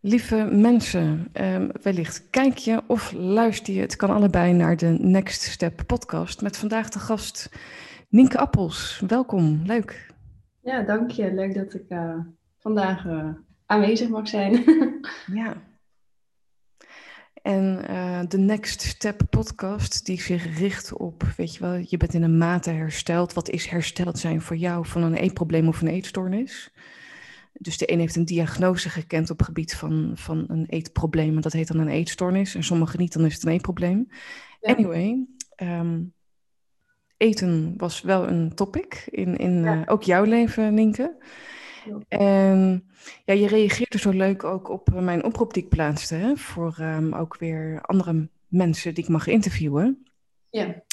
Lieve mensen, um, wellicht kijk je of luister je, het kan allebei, naar de Next Step podcast met vandaag de gast Nienke Appels. Welkom, leuk. Ja, dank je. Leuk dat ik uh, vandaag uh, aanwezig mag zijn. ja. En uh, de Next Step podcast die zich richt op, weet je wel, je bent in een mate hersteld. Wat is hersteld zijn voor jou van een eetprobleem of een eetstoornis? Dus de een heeft een diagnose gekend op het gebied van, van een eetprobleem. En dat heet dan een eetstoornis. En sommigen niet, dan is het een eetprobleem. Anyway, um, eten was wel een topic in, in uh, ook jouw leven, Nienke. Ja. En ja, je reageerde zo leuk ook op mijn oproep die ik plaatste. Hè, voor um, ook weer andere mensen die ik mag interviewen. Ja.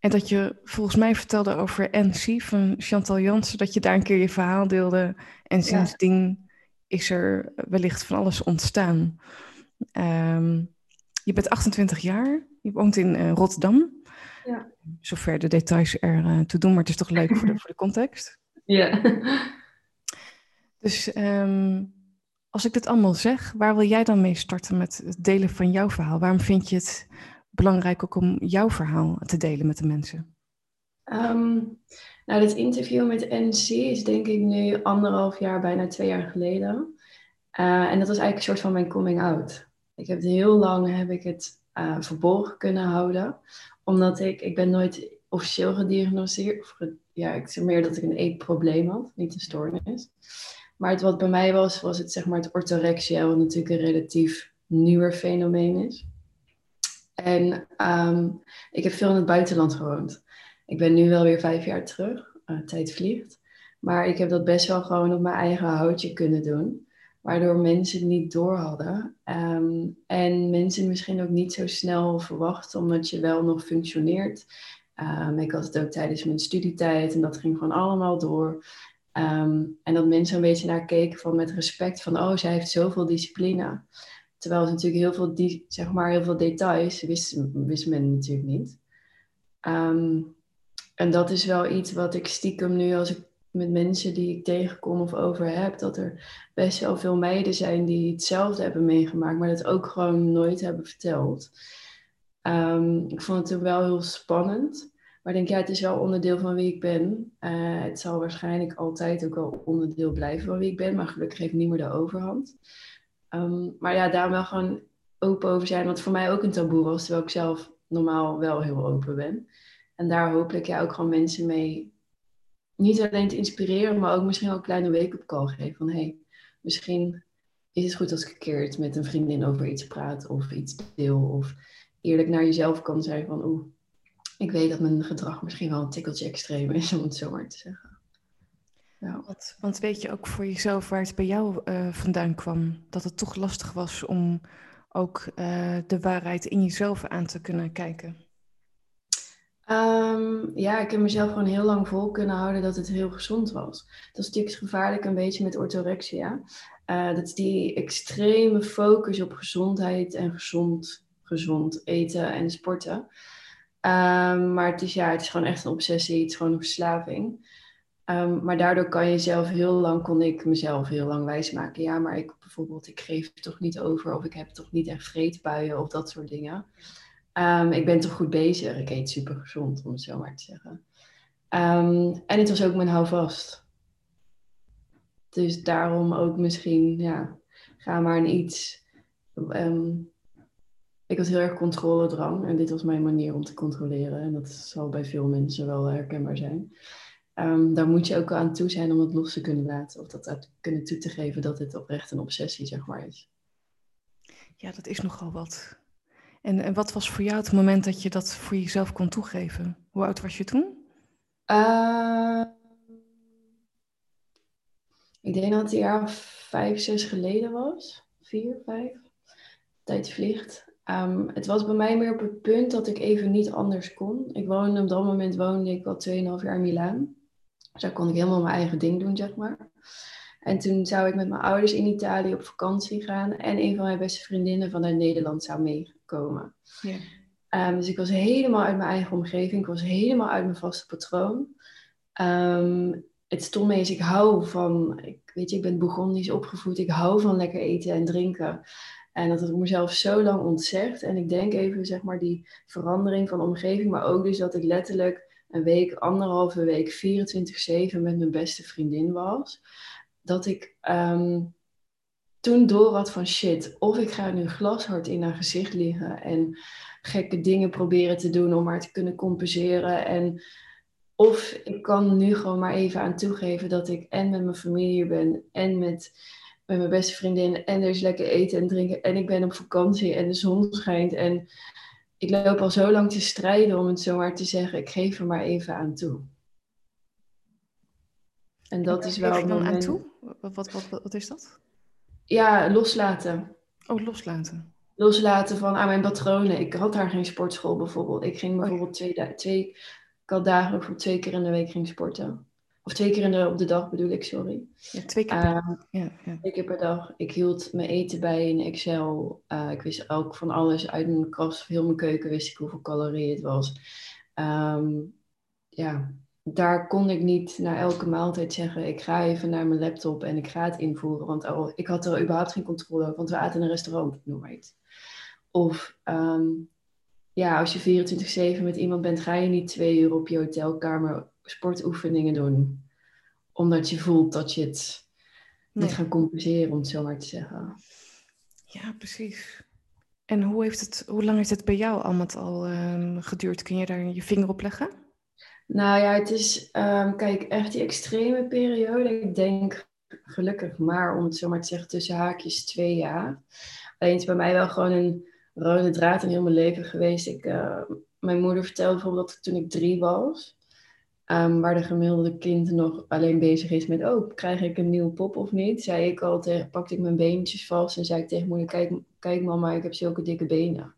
En dat je volgens mij vertelde over NC van Chantal Jansen, dat je daar een keer je verhaal deelde. En sindsdien is er wellicht van alles ontstaan. Um, je bent 28 jaar, je woont in uh, Rotterdam. Ja. Zover de details er uh, toe doen, maar het is toch leuk voor de, voor de context. Ja. Dus um, als ik dit allemaal zeg, waar wil jij dan mee starten met het delen van jouw verhaal? Waarom vind je het belangrijk ook om jouw verhaal te delen met de mensen? Um, nou, dit interview met NC is denk ik nu anderhalf jaar, bijna twee jaar geleden. Uh, en dat was eigenlijk een soort van mijn coming out. Ik heb het heel lang heb ik het uh, verborgen kunnen houden. Omdat ik, ik ben nooit officieel gediagnosticeerd. Of, ja, ik zeg meer dat ik een eetprobleem had, niet een stoornis. Maar het, wat bij mij was, was het zeg maar het orthorexia, wat natuurlijk een relatief nieuwer fenomeen is. En um, ik heb veel in het buitenland gewoond. Ik ben nu wel weer vijf jaar terug. Uh, tijd vliegt. Maar ik heb dat best wel gewoon op mijn eigen houtje kunnen doen. Waardoor mensen het niet door hadden. Um, en mensen misschien ook niet zo snel verwachten, omdat je wel nog functioneert. Um, ik had het ook tijdens mijn studietijd en dat ging gewoon allemaal door. En dat mensen een beetje naar keken van met respect van, oh, zij heeft zoveel discipline. Terwijl ze natuurlijk heel veel, die, zeg maar, heel veel details wist, wist men natuurlijk niet. Um, en dat is wel iets wat ik stiekem nu als ik met mensen die ik tegenkom of over heb, dat er best wel veel meiden zijn die hetzelfde hebben meegemaakt, maar dat ook gewoon nooit hebben verteld. Um, ik vond het toen wel heel spannend. Maar ik denk, ja, het is wel onderdeel van wie ik ben. Uh, het zal waarschijnlijk altijd ook wel onderdeel blijven van wie ik ben. Maar gelukkig heeft niet meer de overhand. Um, maar ja, daar wel gewoon open over zijn. Wat voor mij ook een taboe was. Terwijl ik zelf normaal wel heel open ben. En daar hopelijk ja, ook gewoon mensen mee niet alleen te inspireren, maar ook misschien ook een kleine wake-up call geven. Van hey, misschien is het goed als ik een keer met een vriendin over iets praat of iets deel. Of eerlijk naar jezelf kan zijn van oeh, ik weet dat mijn gedrag misschien wel een tikkeltje extreem is, om het zo maar te zeggen. Ja. Want, want weet je ook voor jezelf waar het bij jou uh, vandaan kwam? Dat het toch lastig was om ook uh, de waarheid in jezelf aan te kunnen kijken? Um, ja, ik heb mezelf gewoon heel lang vol kunnen houden dat het heel gezond was. Dat is natuurlijk gevaarlijk een beetje met orthorexia. Uh, dat is die extreme focus op gezondheid en gezond, gezond eten en sporten. Um, maar het is, ja, het is gewoon echt een obsessie, het is gewoon een verslaving. Um, maar daardoor kan je zelf heel lang, kon ik mezelf heel lang wijsmaken. Ja, maar ik bijvoorbeeld, ik geef toch niet over of ik heb toch niet echt vreedbuien of dat soort dingen. Um, ik ben toch goed bezig. Ik eet super gezond, om het zo maar te zeggen. Um, en het was ook mijn houvast. Dus daarom ook misschien, ja, ga maar iets. Ik had heel erg controledrang en dit was mijn manier om te controleren. En dat zal bij veel mensen wel herkenbaar zijn. Um, daar moet je ook aan toe zijn om het los te kunnen laten. Of dat uit kunnen toe te geven dat dit oprecht een obsessie, zeg maar, is. Ja, dat is nogal wat. En, en wat was voor jou het moment dat je dat voor jezelf kon toegeven? Hoe oud was je toen? Uh, ik denk dat het een jaar of vijf, zes geleden was. Vier, vijf. Tijd vliegt. Um, het was bij mij meer op het punt dat ik even niet anders kon. Ik woonde op dat moment woonde ik al 2,5 jaar in Milaan. Dus daar kon ik helemaal mijn eigen ding doen, zeg maar. En toen zou ik met mijn ouders in Italië op vakantie gaan. En een van mijn beste vriendinnen vanuit Nederland zou meekomen. Ja. Um, dus ik was helemaal uit mijn eigen omgeving. Ik was helemaal uit mijn vaste patroon. Um, het stomme is, ik hou van, ik, weet je, ik ben Burgondisch opgevoed. Ik hou van lekker eten en drinken. En dat heb ik mezelf zo lang ontzegd. En ik denk even, zeg maar, die verandering van omgeving. Maar ook dus dat ik letterlijk een week, anderhalve week, 24-7 met mijn beste vriendin was. Dat ik ehm, toen door had van shit, of ik ga nu glashard in haar gezicht liggen. En gekke dingen proberen te doen om haar te kunnen compenseren. En of ik kan nu gewoon maar even aan toegeven dat ik en met mijn familie ben en met, met mijn beste vriendin en er is lekker eten en drinken en ik ben op vakantie en de zon schijnt en ik loop al zo lang te strijden om het zomaar te zeggen, ik geef er maar even aan toe. En dat is wel. Geef je dan aan toe? Wat, wat, wat, wat is dat? Ja, loslaten. Oh, loslaten. Loslaten van aan mijn patronen. Ik had daar geen sportschool bijvoorbeeld. Ik ging oh bijvoorbeeld twee, twee, ik had dagen voor twee keer in de week ging sporten. Of twee keer in de, op de dag bedoel ik, sorry. Ja, twee keer per, dag. ja, ja. twee keer per dag. Ik hield mijn eten bij in Excel. Uh, ik wist ook van alles uit mijn kast, heel mijn keuken wist ik hoeveel calorieën het was. Um, ja, daar kon ik niet na elke maaltijd zeggen: ik ga even naar mijn laptop en ik ga het invoeren. Want oh, ik had er überhaupt geen controle over, want we aten in een restaurant, noem maar iets. Of um, ja, als je 24-7 met iemand bent, ga je niet twee uur op je hotelkamer sportoefeningen doen. Omdat je voelt dat je het nee. moet gaan compenseren, om het zo maar te zeggen. Ja, precies. En hoe, heeft het, hoe lang heeft het bij jou allemaal al um, geduurd? Kun je daar je vinger op leggen? Nou ja, het is, um, kijk, echt die extreme periode. Ik denk gelukkig maar, om het zo maar te zeggen, tussen haakjes twee jaar. Alleen is bij mij wel gewoon een rode draad in heel mijn leven geweest. Ik, uh, mijn moeder vertelde bijvoorbeeld dat toen ik drie was, um, waar de gemiddelde kind nog alleen bezig is met, oh, krijg ik een nieuwe pop of niet? Zei ik al tegen, pakte ik mijn beentjes vast en zei ik tegen moeder, kijk, kijk mama, ik heb zulke dikke benen.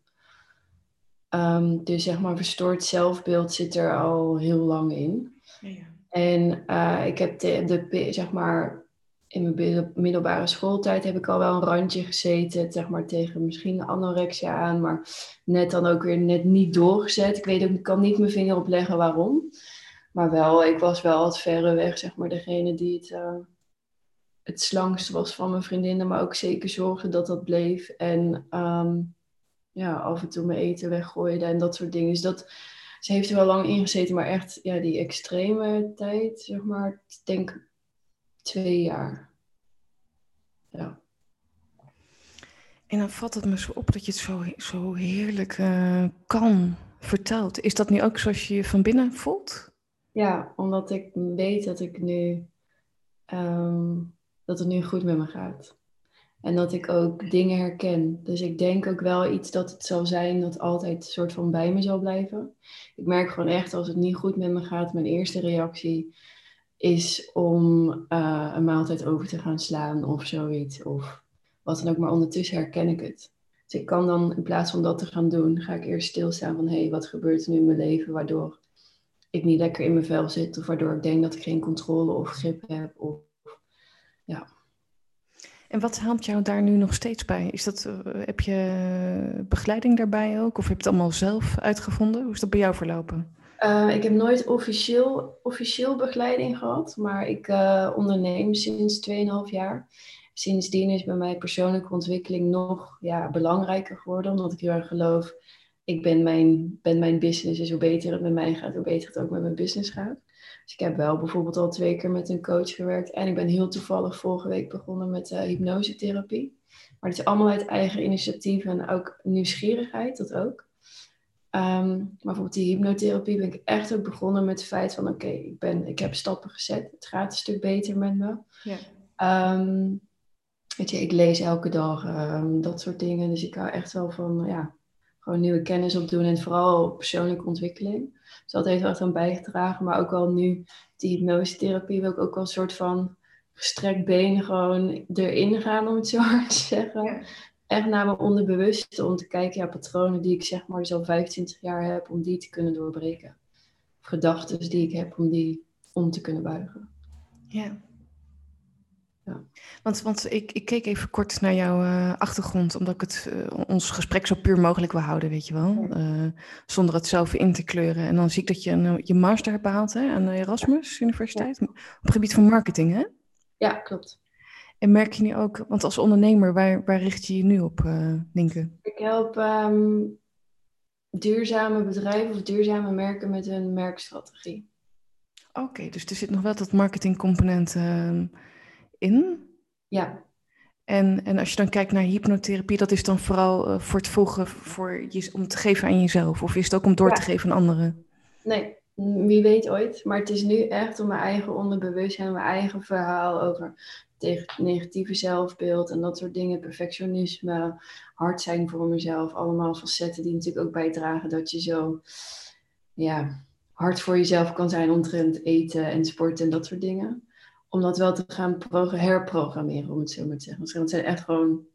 Um, dus zeg maar, verstoord zelfbeeld zit er al heel lang in. Ja. En uh, ik heb de, de, zeg maar, in mijn middelbare schooltijd heb ik al wel een randje gezeten, zeg maar tegen misschien anorexia aan, maar net dan ook weer net niet doorgezet. Ik weet ook, ik kan niet mijn vinger opleggen waarom. Maar wel, ik was wel wat verre weg, zeg maar, degene die het, uh, het slangst was van mijn vriendinnen, maar ook zeker zorgde dat dat bleef. En um, ja, af en toe mijn eten weggooide en dat soort dingen. Dus dat, ze heeft er wel lang in gezeten, maar echt ja, die extreme tijd, zeg maar, ik denk twee jaar. Ja. En dan valt het me zo op dat je het zo, zo heerlijk uh, kan vertelt. Is dat nu ook zoals je je van binnen voelt? Ja, omdat ik weet dat ik nu um, dat het nu goed met me gaat. En dat ik ook dingen herken. Dus ik denk ook wel iets dat het zal zijn dat altijd een soort van bij me zal blijven. Ik merk gewoon echt als het niet goed met me gaat, mijn eerste reactie is om uh, een maaltijd over te gaan slaan of zoiets. Of wat dan ook, maar ondertussen herken ik het. Dus ik kan dan in plaats van dat te gaan doen, ga ik eerst stilstaan van hé, hey, wat gebeurt er nu in mijn leven waardoor ik niet lekker in mijn vel zit of waardoor ik denk dat ik geen controle of grip heb. Of, ja. En wat helpt jou daar nu nog steeds bij? Is dat, uh, heb je begeleiding daarbij ook? Of heb je het allemaal zelf uitgevonden? Hoe is dat bij jou verlopen? Uh, ik heb nooit officieel, officieel begeleiding gehad, maar ik uh, onderneem sinds 2,5 jaar. Sindsdien is bij mij persoonlijke ontwikkeling nog ja, belangrijker geworden, omdat ik heel erg geloof, ik ben mijn, ben mijn business, dus hoe beter het met mij gaat, hoe beter het ook met mijn business gaat. Dus ik heb wel bijvoorbeeld al twee keer met een coach gewerkt en ik ben heel toevallig vorige week begonnen met uh, hypnosetherapie. Maar het is allemaal uit eigen initiatief en ook nieuwsgierigheid, dat ook. Um, maar bijvoorbeeld die hypnotherapie ben ik echt ook begonnen met het feit van oké, ik ik, ik heb stappen gezet. Het gaat een stuk beter met me. Ja. Um, weet je, ik lees elke dag, um, dat soort dingen. Dus ik hou echt wel van ja, gewoon nieuwe kennis opdoen en vooral persoonlijke ontwikkeling. Dus dat heeft er echt aan bijgedragen. Maar ook wel nu, die hypnosetherapie wil ik ook wel een soort van gestrekt benen gewoon erin gaan, om het zo hard te zeggen. Ja echt naar mijn onderbewuste om te kijken, ja, patronen die ik zeg maar zo 25 jaar heb, om die te kunnen doorbreken. Gedachten die ik heb, om die om te kunnen buigen. Ja. Ja. Want, want ik, ik keek even kort naar jouw uh, achtergrond, omdat ik het, uh, ons gesprek zo puur mogelijk wil houden, weet je wel. Uh, zonder het zelf in te kleuren. En dan zie ik dat je een, je master hebt behaald hè, aan de Erasmus Universiteit. Ja. Op het gebied van marketing, hè? Ja, klopt. En merk je nu ook, want als ondernemer, waar, waar richt je je nu op, Nienke? Ik help um, duurzame bedrijven of duurzame merken met een merkstrategie. Oké, okay, dus er zit nog wel dat marketingcomponent uh, in. Ja. En, en als je dan kijkt naar hypnotherapie, dat is dan vooral uh, voor het volgen, voor je, om te geven aan jezelf? Of is het ook om door ja. te geven aan anderen? Nee, wie weet ooit. Maar het is nu echt om mijn eigen onderbewustzijn, mijn eigen verhaal over tegen negatieve zelfbeeld en dat soort dingen, perfectionisme, hard zijn voor mezelf, allemaal facetten die natuurlijk ook bijdragen dat je zo ja, hard voor jezelf kan zijn omtrent eten en sporten en dat soort dingen. Om dat wel te gaan herprogrammeren, om het zo maar te zeggen. Want het zijn echt gewoon,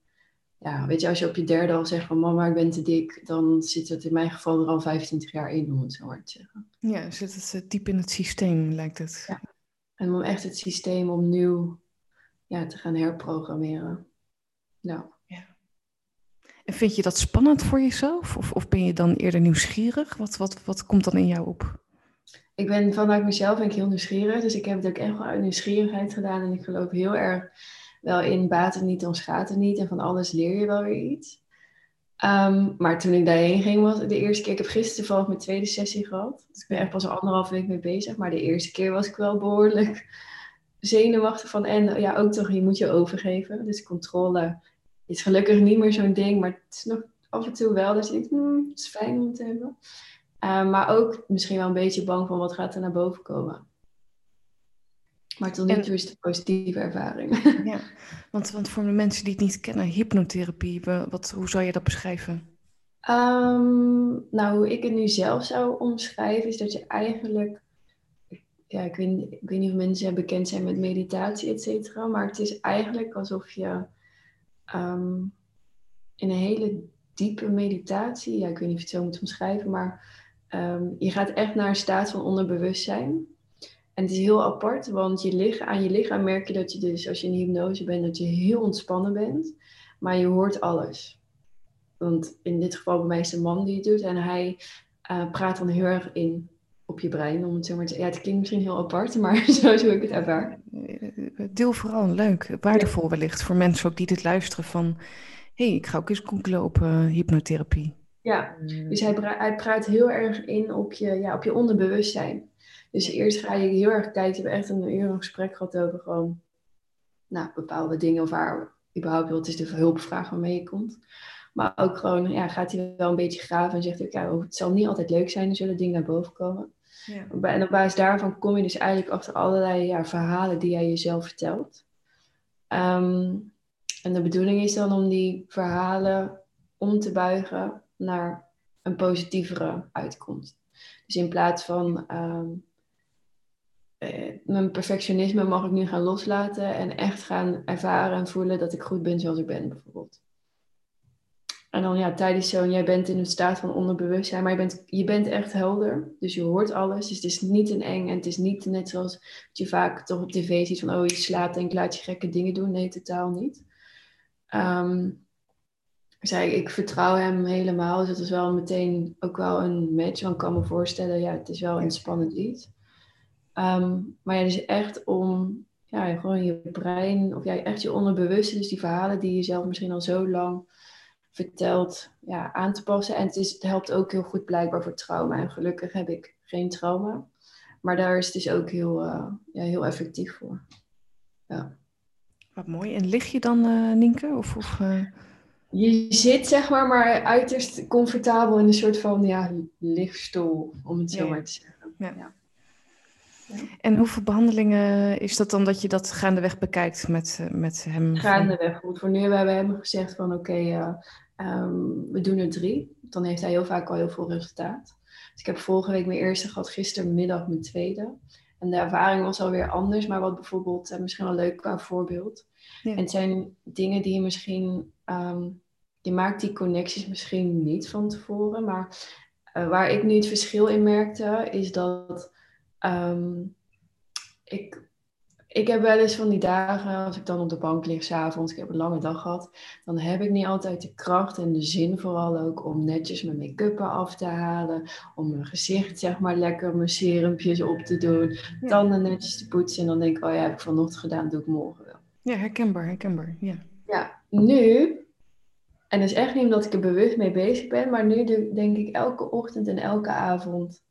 ja, weet je, als je op je derde al zegt van mama, ik ben te dik, dan zit het in mijn geval er al 25 jaar in, om het zo maar te zeggen. Ja, zit het uh, diep in het systeem, lijkt het. Ja. En om echt het systeem opnieuw ja, te gaan herprogrammeren. Nou. Ja. En vind je dat spannend voor jezelf? Of, of ben je dan eerder nieuwsgierig? Wat, wat, wat komt dan in jou op? Ik ben vanuit mezelf ben ik heel nieuwsgierig. Dus ik heb het ook echt wel uit nieuwsgierigheid gedaan. En ik geloof heel erg wel in baten niet, schaadt het niet. En van alles leer je wel weer iets. Um, maar toen ik daarheen ging, was de eerste keer... Ik heb gisteren toevallig mijn tweede sessie gehad. Dus ik ben echt pas al anderhalf week mee bezig. Maar de eerste keer was ik wel behoorlijk zenuwachtig van. En ja, ook toch, je moet je overgeven. Dus controle is gelukkig niet meer zo'n ding. Maar het is nog af en toe wel. Dus ik hmm, het is fijn om te hebben. Uh, maar ook misschien wel een beetje bang van wat gaat er naar boven komen. Maar tot nu toe is het een positieve ervaring. Ja, want, want voor de mensen die het niet kennen, hypnotherapie, wat, hoe zou je dat beschrijven? Um, nou, hoe ik het nu zelf zou omschrijven, is dat je eigenlijk, ja, ik weet, ik weet niet of mensen bekend zijn met meditatie, et cetera, maar het is eigenlijk alsof je um, in een hele diepe meditatie, ja, ik weet niet of je het zo moet omschrijven, maar um, je gaat echt naar een staat van onderbewustzijn. En het is heel apart, want je lichaam, aan je lichaam merk je dat je dus, als je in hypnose bent, dat je heel ontspannen bent. Maar je hoort alles. Want in dit geval bij mij is de man die het doet. En hij uh, praat dan heel erg in op je brein. Om het, zo te, ja, het klinkt misschien heel apart, maar zo doe ik het ervaar. Deel vooral leuk, waardevol wellicht voor mensen ook die dit luisteren van... hé, hey, ik ga ook eens googlen op uh, hypnotherapie. Ja, dus hij, hij praat heel erg in op je, ja, op je onderbewustzijn. Dus eerst ga je heel erg kijken. We hebben echt een uur een gesprek gehad over gewoon nou, bepaalde dingen. Of waar überhaupt wat is de hulpvraag waarmee je komt. Maar ook gewoon, ja, gaat hij wel een beetje graven en zegt ook, ja, het zal niet altijd leuk zijn, er zullen dingen naar boven komen. Ja. En op basis daarvan kom je dus eigenlijk achter allerlei ja, verhalen die jij jezelf vertelt. Um, en de bedoeling is dan om die verhalen om te buigen naar een positievere uitkomst. Dus in plaats van um, eh, mijn perfectionisme mag ik nu gaan loslaten en echt gaan ervaren en voelen dat ik goed ben zoals ik ben, bijvoorbeeld. En dan ja, tijdens zo'n, jij bent in een staat van onderbewustzijn, maar je bent, je bent echt helder. Dus je hoort alles. Dus het is niet een eng en het is niet net zoals je vaak toch op tv ziet van, oh je slaapt en ik laat je gekke dingen doen. Nee, totaal niet. Um, zei ik, ik vertrouw hem helemaal. Dus dat is wel meteen ook wel een match. Want ik kan me voorstellen, ja, het is wel een spannend lied. Um, maar ja, dus echt om ja, gewoon je brein, of ja, echt je onderbewuste, dus die verhalen die je zelf misschien al zo lang vertelt, ja, aan te passen. En het, is, het helpt ook heel goed blijkbaar voor trauma. En gelukkig heb ik geen trauma. Maar daar is het dus ook heel, uh, ja, heel effectief voor. Ja. Wat mooi. En lig je dan, uh, Nienke? Of, of uh je zit zeg maar, maar uiterst comfortabel in een soort van ja, lichtstoel, om het zo ja. maar te zeggen. Ja. ja. En hoeveel behandelingen is dat dan dat je dat gaandeweg bekijkt met, eh, met hem? Gaandeweg. Goed, voor nu hebben we hem gezegd van oké, okay, uh, um, we doen er drie. Dan heeft hij heel vaak al heel veel resultaat. Dus ik heb vorige week mijn eerste gehad, gistermiddag mijn tweede. En de ervaring was alweer anders, maar wat bijvoorbeeld, uh, misschien wel leuk qua voorbeeld. Ja. En het zijn dingen die je misschien um, je maakt die connecties misschien niet van tevoren. Maar uh, waar ik nu het verschil in merkte, is dat um, ik ik heb wel eens van die dagen, als ik dan op de bank lig s'avonds, ik heb een lange dag gehad, dan heb ik niet altijd de kracht en de zin vooral ook om netjes mijn make-up af te halen, om mijn gezicht zeg maar lekker mijn serumpjes op te doen, ja. tanden netjes te poetsen en dan denk ik, oh ja, heb ik vanochtend gedaan, doe ik morgen wel. Ja, herkenbaar, herkenbaar, ja. Ja, nu, en dat is echt niet omdat ik er bewust mee bezig ben, maar nu denk ik elke ochtend en elke avond,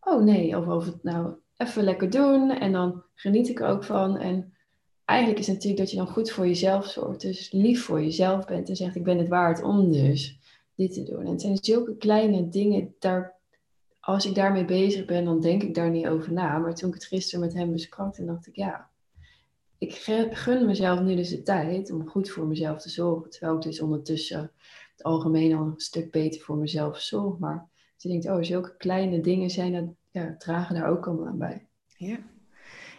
oh nee, of of het nou even lekker doen en dan geniet ik er ook van. En eigenlijk is het natuurlijk dat je dan goed voor jezelf zorgt. Dus lief voor jezelf bent en zegt ik ben het waard om dus dit te doen. En het zijn zulke kleine dingen, daar, als ik daarmee bezig ben, dan denk ik daar niet over na. Maar toen ik het gisteren met hem besprak, dan dacht ik ja, ik gun mezelf nu dus de tijd om goed voor mezelf te zorgen. Terwijl ik dus ondertussen het algemeen al een stuk beter voor mezelf zorg. Maar je denkt, oh, zulke kleine dingen zijn dat ja, dragen daar ook allemaal aan bij. Ja.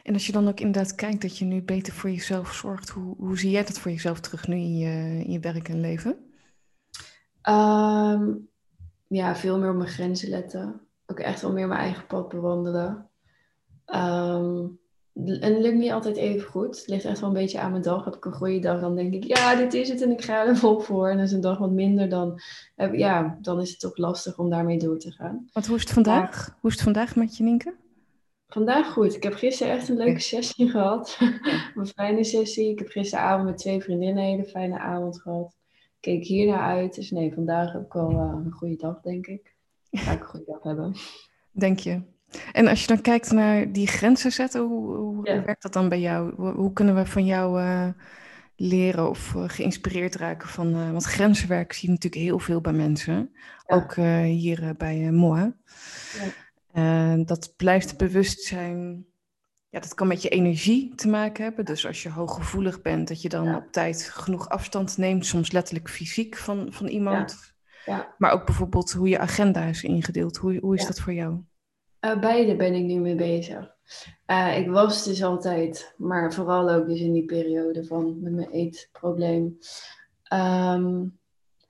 En als je dan ook inderdaad kijkt dat je nu beter voor jezelf zorgt, hoe, hoe zie jij dat voor jezelf terug nu in je, in je werk en leven? Ehm, ja, veel meer op mijn grenzen letten. Ook echt wel meer mijn eigen pad bewandelen. Um, en het lukt niet altijd even goed. Het ligt echt wel een beetje aan mijn dag. Heb ik een goede dag, dan denk ik, ja, dit is het en ik ga er vol voor. En als een dag wat minder, dan, ja, dan is het toch lastig om daarmee door te gaan. Wat, hoe is het vandaag? hoe is het vandaag met je, Nienke? Vandaag goed. Ik heb gisteren echt een leuke sessie gehad. een fijne sessie. Ik heb gisteravond met twee vriendinnen een hele fijne avond gehad. Keek hier naar uit. Dus nee, vandaag heb ik wel uh, een goede dag, denk ik. Ga ik een goede dag hebben. Denk je? En als je dan kijkt naar die grenzen zetten, hoe, hoe werkt dat dan bij jou? Hoe, kunnen we van jou uh, leren of uh, geïnspireerd raken van... Uh, want grenzenwerk zie je natuurlijk heel veel bij mensen. Ja. Ook hier bij MOA. Ja. dat blijft bewustzijn... Ja, dat kan met je energie te maken hebben. Dus als je hooggevoelig bent, dat je dan op tijd genoeg afstand neemt. Soms letterlijk fysiek van, van iemand. Maar ook bijvoorbeeld hoe je agenda is ingedeeld. Hoe, hoe is dat voor jou? Uh, beide ben ik nu mee bezig. Uh, ik was dus altijd, maar vooral ook dus in die periode van met mijn eetprobleem. Um,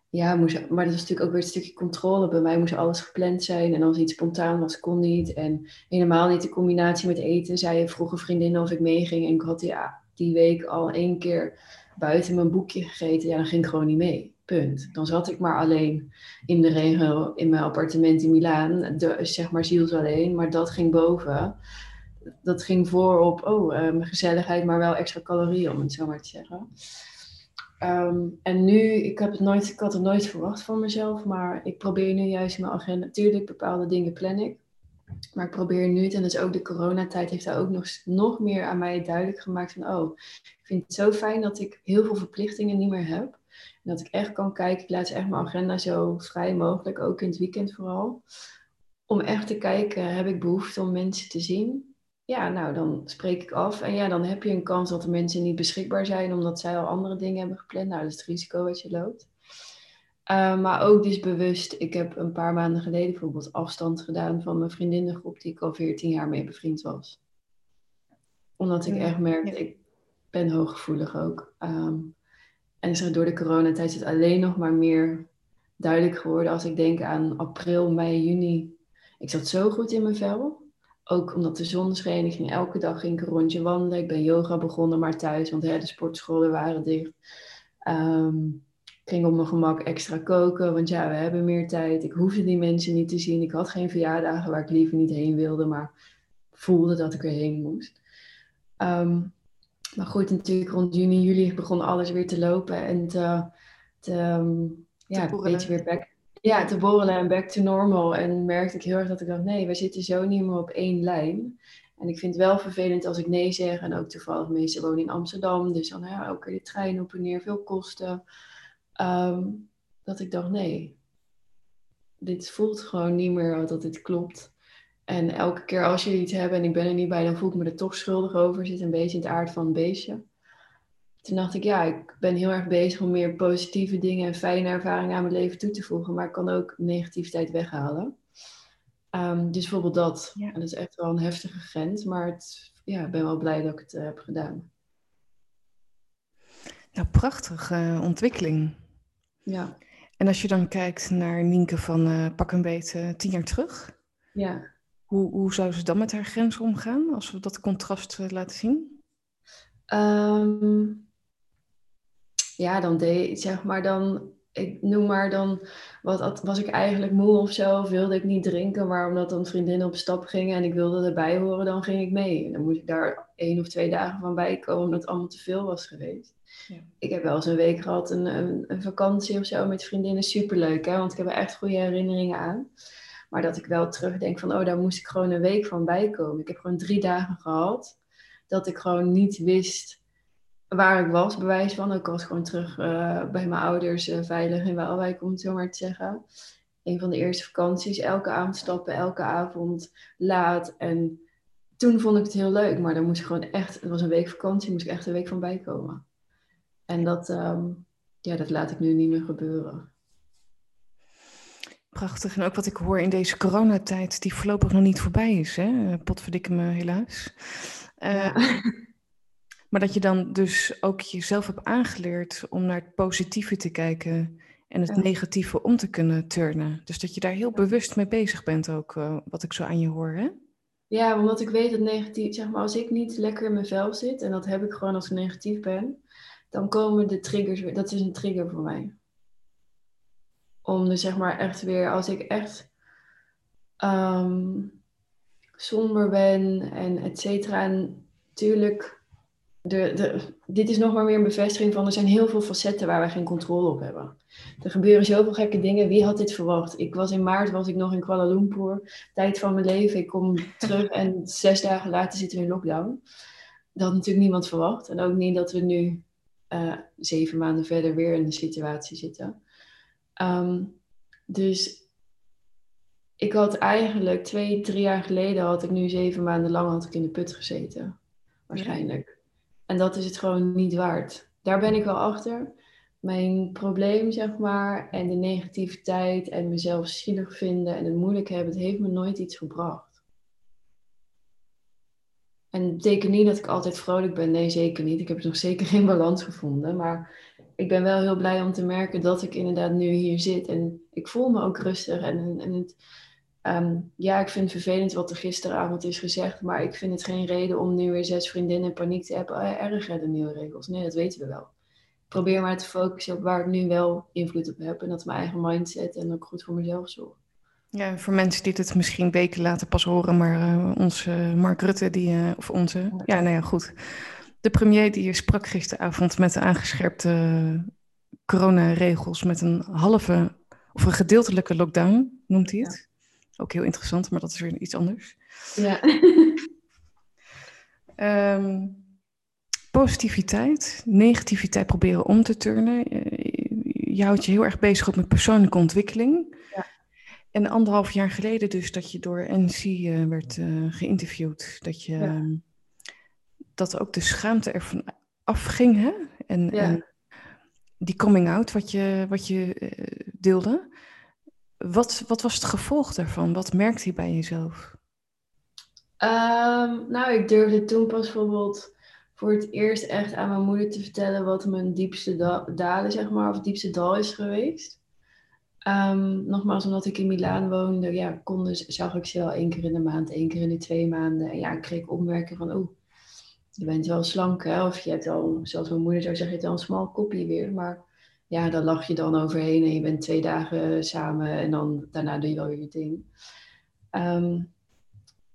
ja, moest, maar dat is natuurlijk ook weer een stukje controle. Bij mij moest alles gepland zijn. En als iets spontaan was, kon niet. En helemaal niet de combinatie met eten. Zei je vroege vriendinnen of ik meeging. En ik had ja, die week al één keer buiten mijn boekje gegeten. Ja, dan ging ik gewoon niet mee. Punt. Dan zat ik maar alleen in de regel in mijn appartement in Milaan, zeg maar ziels alleen, maar dat ging boven. Dat ging voor op, oh, um, gezelligheid, maar wel extra calorieën, om het zo maar te zeggen. Um, en nu, ik, heb het nooit, ik had het nooit verwacht van mezelf, maar ik probeer nu juist in mijn agenda, natuurlijk bepaalde dingen plan ik, maar ik probeer nu, en dus ook de coronatijd heeft daar ook nog, nog meer aan mij duidelijk gemaakt van, oh, ik vind het zo fijn dat ik heel veel verplichtingen niet meer heb dat ik echt kan kijken, ik laat echt mijn agenda zo vrij mogelijk, ook in het weekend vooral. Om echt te kijken, heb ik behoefte om mensen te zien? Ja, nou dan spreek ik af. En ja, dan heb je een kans dat de mensen niet beschikbaar zijn omdat zij al andere dingen hebben gepland. Nou, dat is het risico wat je loopt. Uh, maar ook dus bewust, ik heb een paar maanden geleden bijvoorbeeld afstand gedaan van mijn vriendinnengroep die ik al 14 jaar mee bevriend was. Omdat ik echt merkte, ik ben hooggevoelig ook. Um, en is er door de coronatijd het alleen nog maar meer duidelijk geworden als ik denk aan april, mei, juni. Ik zat zo goed in mijn vel. Ook omdat de zon scheen. Ik ging elke dag ging een rondje wandelen. Ik ben yoga begonnen, maar thuis, want hè, de sportscholen waren dicht. Um, ik ging op mijn gemak extra koken, want ja, we hebben meer tijd. Ik hoefde die mensen niet te zien. Ik had geen verjaardagen waar ik liever niet heen wilde, maar voelde dat ik erheen moest. Um, maar goed, natuurlijk rond juni, juli begon alles weer te lopen en te, te, ehm, ja, een beetje weer back, ja, te borrelen en back to normal. En merkte ik heel erg dat ik dacht, nee, we zitten zo niet meer op één lijn. En ik vind het wel vervelend als ik nee zeg. En ook toevallig, meeste wonen in Amsterdam. Dus dan ja, ook de trein op en neer, veel kosten. Ehm, dat ik dacht, nee, dit voelt gewoon niet meer dat dit klopt. En elke keer als je iets hebt en ik ben er niet bij, dan voel ik me er toch schuldig over. Zit een beetje in het aard van het beestje. Toen dacht ik, ja, ik ben heel erg bezig om meer positieve dingen en fijne ervaringen aan mijn leven toe te voegen. Maar ik kan ook negativiteit weghalen. Um, dus bijvoorbeeld dat. En dat is echt wel een heftige grens. Maar het, ja, ik ben wel blij dat ik het uh, heb gedaan. Nou, prachtige ontwikkeling. Ja. En als je dan kijkt naar Nienke van uh, pak een beetje tien jaar terug. Ja. Hoe, hoe zou ze dan met haar grens omgaan als we dat contrast laten zien? Ehm, ja, dan deed zeg maar dan, ik noem maar dan, wat, was ik eigenlijk moe of zo, of wilde ik niet drinken, maar omdat dan vriendinnen op stap gingen en ik wilde erbij horen, dan ging ik mee. Dan moest ik daar één of twee dagen van bij komen, omdat het allemaal te veel was geweest. Ja. Ik heb wel eens een week gehad, een, een, een, vakantie of zo met vriendinnen, superleuk hè, want ik heb er echt goede herinneringen aan. Maar dat ik wel terugdenk van, oh, daar moest ik gewoon een week van bijkomen. Ik heb gewoon drie dagen gehad dat ik gewoon niet wist waar ik was, bewijs van. Ik was gewoon terug uh, bij mijn ouders uh, veilig in Waalwijk, om het zo maar te zeggen. Een van de eerste vakanties, elke avond stappen, elke avond laat. En toen vond ik het heel leuk, maar dan moest ik gewoon echt, het was een week vakantie, moest ik echt een week van bijkomen. En dat, um, ja, dat laat ik nu niet meer gebeuren. Prachtig. En ook wat ik hoor in deze coronatijd, die voorlopig nog niet voorbij is. Hè? Potverdikke me helaas. Uh, Maar dat je dan dus ook jezelf hebt aangeleerd om naar het positieve te kijken en het negatieve om te kunnen turnen. Dus dat je daar heel bewust mee bezig bent ook, uh, wat ik zo aan je hoor, hè? Ja, omdat ik weet dat negatief, zeg maar, als ik niet lekker in mijn vel zit, en dat heb ik gewoon als ik negatief ben, dan komen de triggers weer. Dat is een trigger voor mij. Om dus zeg maar echt weer, als ik echt um, somber ben en et cetera. En natuurlijk de, de, dit is nog maar weer een bevestiging van er zijn heel veel facetten waar we geen controle op hebben. Er gebeuren zoveel gekke dingen. Wie had dit verwacht? Ik was in maart was ik nog in Kuala Lumpur. Tijd van mijn leven. Ik kom terug en zes dagen later zitten we in lockdown. Dat had natuurlijk niemand verwacht. En ook niet dat we nu uh, zeven maanden verder weer in de situatie zitten. Um, dus ik had eigenlijk twee, drie jaar geleden had ik nu zeven maanden lang had ik in de put gezeten. Waarschijnlijk. En dat is het gewoon niet waard. Daar ben ik wel achter. Mijn probleem, zeg maar, en de negativiteit en mezelf zielig vinden en het moeilijk hebben, het heeft me nooit iets gebracht. En het betekent niet dat ik altijd vrolijk ben. Nee, zeker niet. Ik heb nog zeker geen balans gevonden. Maar ik ben wel heel blij om te merken dat ik inderdaad nu hier zit. En ik voel me ook rustig. En, en het, Ehm, ja, ik vind het vervelend wat er gisteravond is gezegd, maar ik vind het geen reden om nu weer zes vriendinnen in paniek te hebben. Oh, erger de nieuwe regels. Nee, dat weten we wel. Ik probeer maar te focussen op waar ik nu wel invloed op heb en dat is mijn eigen mindset en ook goed voor mezelf zorg. Ja, voor mensen die het misschien weken later pas horen, maar uh, onze Mark Rutte, die, uh, of onze, ja, nou ja, goed. De premier die sprak gisteravond met de aangescherpte coronaregels met een halve of een gedeeltelijke lockdown, noemt hij het. Ook heel interessant, maar dat is weer iets anders. Ja. um, positiviteit, negativiteit proberen om te turnen. Je houdt je heel erg bezig ook met persoonlijke ontwikkeling. Ja. En anderhalf jaar geleden dus dat je door NC eh, werd uh, geïnterviewd. Dat, je, ja. Dat ook de schaamte ervan afging. Hè? En, ja. en die coming out wat je, wat je uh, deelde. Wat, wat was het gevolg daarvan? Wat merkte je bij jezelf? Um, nou, ik durfde toen pas bijvoorbeeld voor het eerst echt aan mijn moeder te vertellen wat mijn diepste da dalen, zeg maar, of diepste dal is geweest. Um, nogmaals, omdat ik in Milaan woonde, ja, konden, zag ik ze wel één keer in de maand, één keer in de twee maanden. En ja, ik kreeg opmerkingen van, oh, je bent wel slank, hè? Of je hebt al, zoals mijn moeder zou zeggen, je hebt al een smal kopje weer. Maar ja, daar lach je dan overheen en je bent twee dagen samen en dan daarna doe je wel weer je ding. Um,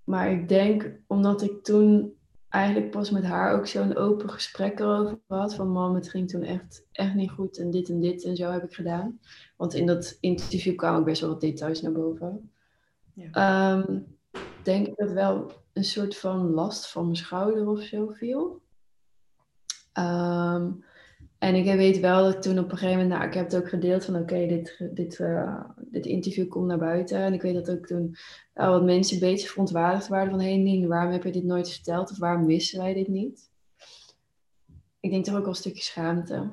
maar ik denk, omdat ik toen eigenlijk pas met haar ook zo'n open gesprek erover had. Van mam, het ging toen echt, echt niet goed en dit en dit en zo heb ik gedaan. Want in dat interview kwamen ook best wel wat details naar boven. Ja. Um, denk ik dat wel een soort van last van mijn schouder of zo viel. Um, en ik weet wel dat toen op een gegeven moment, nou, ik heb het ook gedeeld van oké, dit, dit, uh, dit interview komt naar buiten. En ik weet dat ook toen wel wat mensen een beetje verontwaardigd waren van hé hey, Nien, waarom heb je dit nooit verteld of waarom wisten wij dit niet? Ik denk toch ook wel een stukje schaamte.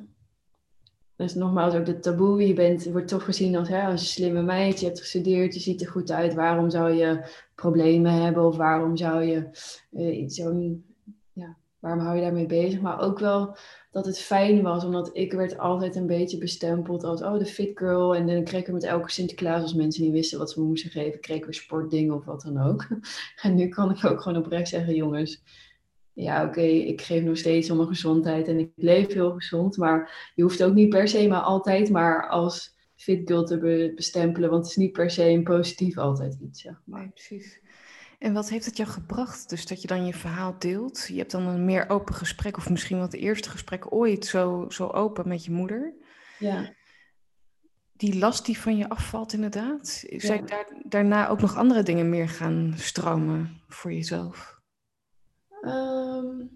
Dus nogmaals, ook de taboe, je, bent, wordt toch gezien als, hè, als een slimme meid, je hebt gestudeerd, je ziet er goed uit. Waarom zou je problemen hebben of waarom zou je uh, zo'n, ja, waarom hou je daarmee bezig? Maar ook wel dat het fijn was, omdat ik werd altijd een beetje bestempeld als oh, de fit girl. En dan kreeg ik met elke Sinterklaas, als mensen niet wisten wat ze me moesten geven, kreeg ik weer sportdingen of wat dan ook. En nu kan ik ook gewoon oprecht zeggen, jongens, ja, oké, ik geef nog steeds om mijn gezondheid en ik leef heel gezond. Maar je hoeft ook niet per se maar altijd maar als fit girl te bestempelen. Want het is niet per se een positief altijd iets, zeg maar. Nee, precies. En wat heeft het jou gebracht? Dus dat je dan je verhaal deelt. Je hebt dan een meer open gesprek, of misschien wel het eerste gesprek ooit zo, zo open met je moeder. Ja. Die last die van je afvalt, inderdaad. Zijn daar, daarna ook nog andere dingen meer gaan stromen voor jezelf? Ehm.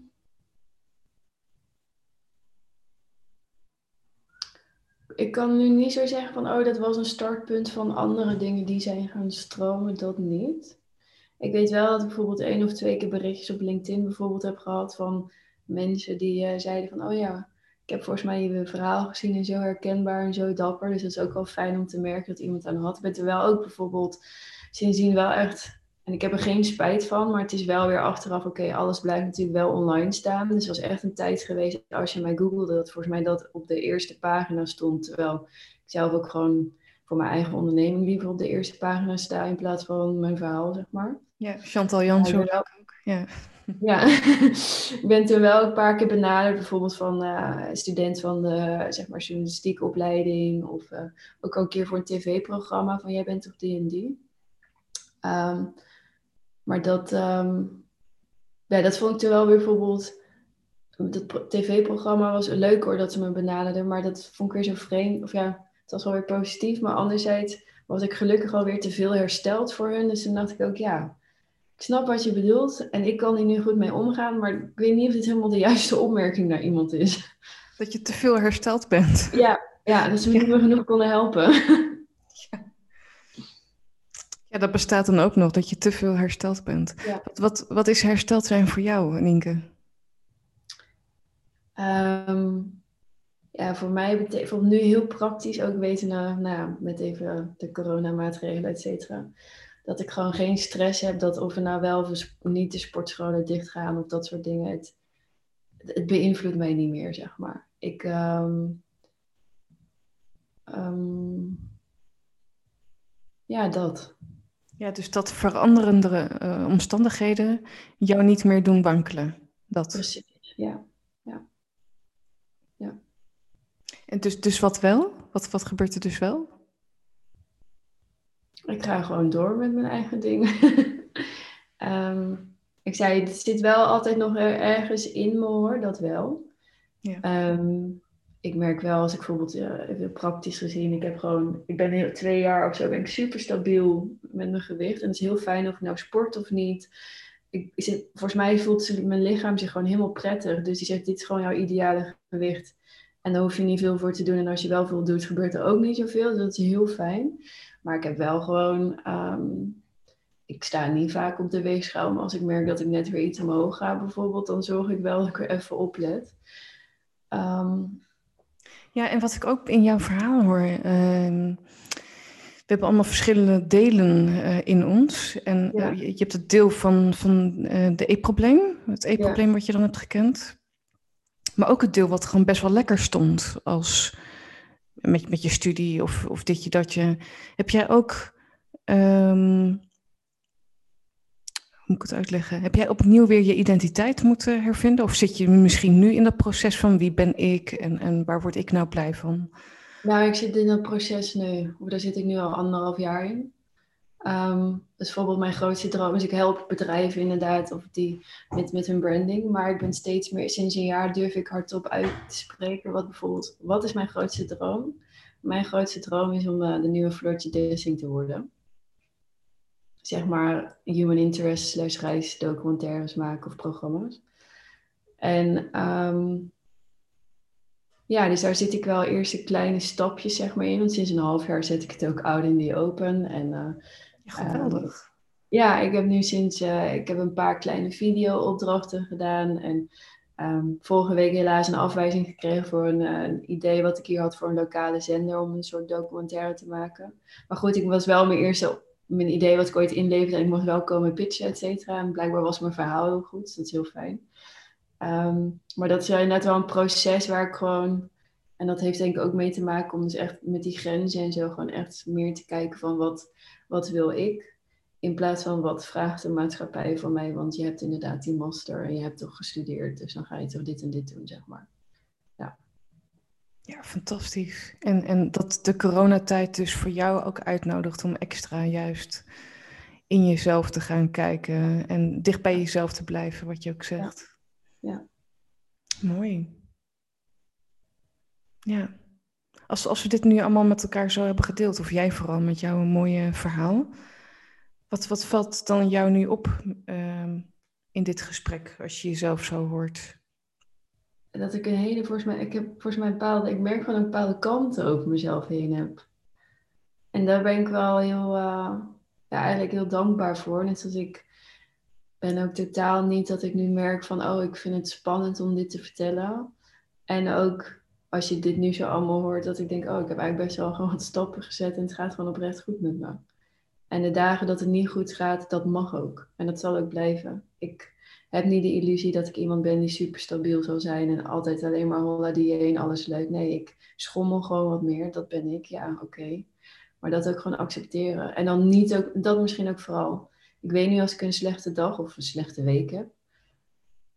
ik kan nu niet zo zeggen van, oh, dat was een startpunt van andere dingen die zijn gaan stromen, dat niet. Ik weet wel dat ik bijvoorbeeld één of twee keer berichtjes op LinkedIn bijvoorbeeld heb gehad van mensen die uh, zeiden van, oh ja, ik heb volgens mij je verhaal gezien en zo herkenbaar en zo dapper. Dus dat is ook wel fijn om te merken dat iemand aan had. Ik er wel ook bijvoorbeeld sindsdien wel echt, en ik heb er geen spijt van, maar het is wel weer achteraf, oké, alles blijft natuurlijk wel online staan. Dus het was echt een tijd geweest, als je mij googelde, dat volgens mij dat op de eerste pagina stond. Terwijl ik zelf ook gewoon voor mijn eigen onderneming liever op de eerste pagina sta in plaats van mijn verhaal, zeg maar. Ja, Chantal Jansen ook. Ja. ja, ik ben toen wel een paar keer benaderd, bijvoorbeeld van uh, student van de zeg maar, journalistieke opleiding. Of uh, ook al een keer voor een tv-programma van jij bent en die. Ehm, maar dat, um, ja, dat vond ik toen wel weer bijvoorbeeld. Dat tv-programma was leuk hoor dat ze me benaderden, maar dat vond ik weer zo vreemd. Of ja, het was wel weer positief, maar anderzijds was ik gelukkig alweer te veel hersteld voor hun. Dus toen dacht ik ook, ja, ik snap wat je bedoelt en ik kan hier nu goed mee omgaan, maar ik weet niet of dit helemaal de juiste opmerking naar iemand is. Dat je te veel hersteld bent. Ja, ja dat ze me niet meer genoeg konden helpen. Ja. dat bestaat dan ook nog, dat je te veel hersteld bent. Ja. Wat, wat, is hersteld zijn voor jou, Nienke? Um, ja, voor mij betekent nu heel praktisch ook weten, nou, nou, met even de coronamaatregelen, et cetera dat ik gewoon geen stress heb dat of er nou wel of niet de sportscholen dicht gaan of dat soort dingen. Het, het beïnvloedt mij niet meer, zeg maar. Ik. Um, um, ja, dat. Ja, dus dat veranderende uh, omstandigheden jou niet meer doen wankelen. Dat. Precies, ja. ja. ja. En dus, dus wat wel? Wat, wat gebeurt er dus wel? Ik ga gewoon door met mijn eigen dingen. Ehm, ik zei, het zit wel altijd nog ergens in me hoor, dat wel. Ja. Ehm, ik merk wel als ik bijvoorbeeld, even praktisch gezien, ik heb gewoon, ik ben twee jaar of zo, ben ik super stabiel met mijn gewicht. En het is heel fijn of ik nou sport of niet. Ik, zit, volgens mij voelt mijn lichaam zich gewoon helemaal prettig. Dus die zegt, dit is gewoon jouw ideale gewicht. En daar hoef je niet veel voor te doen. En als je wel veel doet, gebeurt er ook niet zoveel. Dus dat is heel fijn. Maar ik heb wel gewoon, ehm, ik sta niet vaak op de weegschaal, maar als ik merk dat ik net weer iets omhoog ga bijvoorbeeld, dan zorg ik wel dat ik er even op let. Ehm, ja, en wat ik ook in jouw verhaal hoor, ehm, we hebben allemaal verschillende delen uh, in ons. En uh, je, je, hebt het deel van, van uh, de e-probleem, het e-probleem wat je dan hebt gekend. Maar ook het deel wat gewoon best wel lekker stond als met, met je studie of, of dit je dat je. Heb jij ook, um, hoe moet ik het uitleggen? Heb jij opnieuw weer je identiteit moeten hervinden? Of zit je misschien nu in dat proces van wie ben ik en, en waar word ik nou blij van? Nou, ik zit in dat proces nu. Daar zit ik nu al anderhalf jaar in. Um, is bijvoorbeeld mijn grootste droom. Dus ik help bedrijven inderdaad of die, met, met hun branding. Maar ik ben steeds meer, sinds een jaar durf ik hardop uit te spreken. Wat bijvoorbeeld, wat is mijn grootste droom? Mijn grootste droom is om uh, de nieuwe Floortje Dissing te worden. Zeg maar human interest slash reisdocumentaires maken of programma's. En um, ja, dus daar zit ik wel eerst kleine stapjes zeg maar in. Want sinds een half jaar zet ik het ook out in the open. En uh, Geweldig. ja, ik heb nu sinds, uh, ik heb een paar kleine video-opdrachten gedaan. En um, vorige week helaas een afwijzing gekregen voor een, uh, een, idee wat ik hier had voor een lokale zender om een soort documentaire te maken. Maar goed, ik was wel mijn eerste, mijn idee wat ik ooit inleverde en ik mocht wel komen pitchen, et cetera. En blijkbaar was mijn verhaal heel goed, dus dat is heel fijn. Um, maar dat is net wel een proces waar ik gewoon en dat heeft denk ik ook mee te maken om dus echt met die grenzen en zo gewoon echt meer te kijken van wat, wat wil ik. In plaats van wat vraagt de maatschappij van mij, want je hebt inderdaad die master en je hebt toch gestudeerd, dus dan ga je toch dit en dit doen, zeg maar. Ja, fantastisch. En, en dat de coronatijd dus voor jou ook uitnodigt om extra juist in jezelf te gaan kijken en dicht bij jezelf te blijven, wat je ook zegt. Ja. ja. Mooi. Ja. Als, als we dit nu allemaal met elkaar zo hebben gedeeld, of jij vooral met jouw mooie verhaal, wat, wat valt dan jou nu op ehm, in dit gesprek als je jezelf zo hoort? Dat ik een hele, volgens mij, ik heb volgens mij bepaalde, ik merk gewoon een bepaalde kanten over mezelf heen heb. En daar ben ik wel heel, uh, ja, eigenlijk heel dankbaar voor. Net zoals ik ben ook totaal niet dat ik nu merk van, oh, ik vind het spannend om dit te vertellen. En ook als je dit nu zo allemaal hoort, dat ik denk, oh, ik heb eigenlijk best wel gewoon wat stappen gezet en het gaat gewoon oprecht goed met me. En de dagen dat het niet goed gaat, dat mag ook. En dat zal ook blijven. Ik heb niet de illusie dat ik iemand ben die super stabiel zal zijn en altijd alleen maar holla die en alles leuk. Nee, ik schommel gewoon wat meer. Dat ben ik, ja, oké. Maar dat ook gewoon accepteren. En dan niet ook, dat misschien ook vooral. Ik weet nu als ik een slechte dag of een slechte week heb.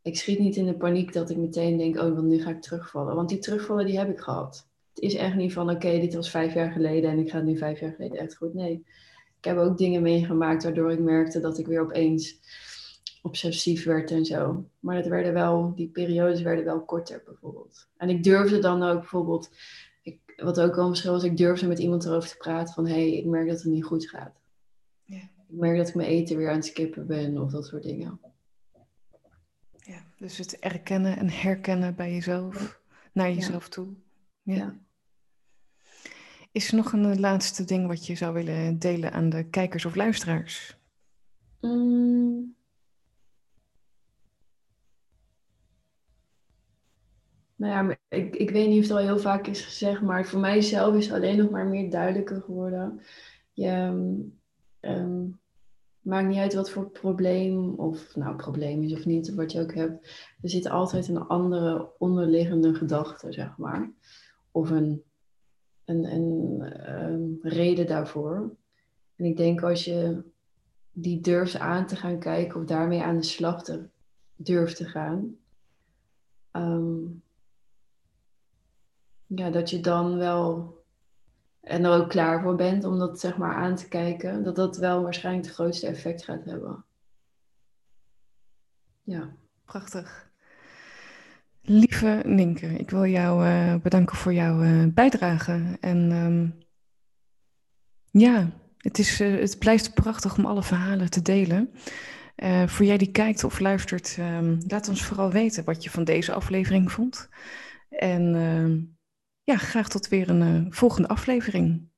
Ik schiet niet in de paniek dat ik meteen denk, oh, want nu ga ik terugvallen. Want die terugvallen, die heb ik gehad. Het is echt niet van, oké, dit was vijf jaar geleden en ik ga het nu vijf jaar geleden echt goed. Nee, ik heb ook dingen meegemaakt waardoor ik merkte dat ik weer opeens obsessief werd en zo. Maar dat werden wel, die periodes werden wel korter bijvoorbeeld. En ik durfde dan ook bijvoorbeeld wat ook wel een verschil is, ik durfde met iemand erover te praten van hé, hey, ik merk dat het niet goed gaat. Ja. Ik merk dat ik mijn eten weer aan het skippen ben of dat soort dingen. Ja, dus het erkennen en herkennen bij jezelf, naar jezelf toe. Ja. Is er nog een laatste ding wat je zou willen delen aan de kijkers of luisteraars? Mm. Nou ja, ik, ik weet niet of het al heel vaak is gezegd, maar voor mijzelf is alleen nog maar meer duidelijker geworden. Je um, maakt niet uit wat voor probleem, of nou probleem is of niet, wat je ook hebt. Er zit altijd een andere onderliggende gedachte, zeg maar. Of een, een, een um, reden daarvoor. En ik denk als je die durft aan te gaan kijken of daarmee aan de slag te, durft te gaan. Um, ja, dat je dan wel en er ook klaar voor bent om dat zeg maar aan te kijken, dat dat wel waarschijnlijk het grootste effect gaat hebben. Ja. Prachtig. Lieve Ninke, ik wil jou uh, bedanken voor jouw uh, bijdrage. En um, ja, het, is, uh, het blijft prachtig om alle verhalen te delen. voor jij die kijkt of luistert, um, laat ons vooral weten wat je van deze aflevering vond. En ja, graag tot weer een uh, volgende aflevering.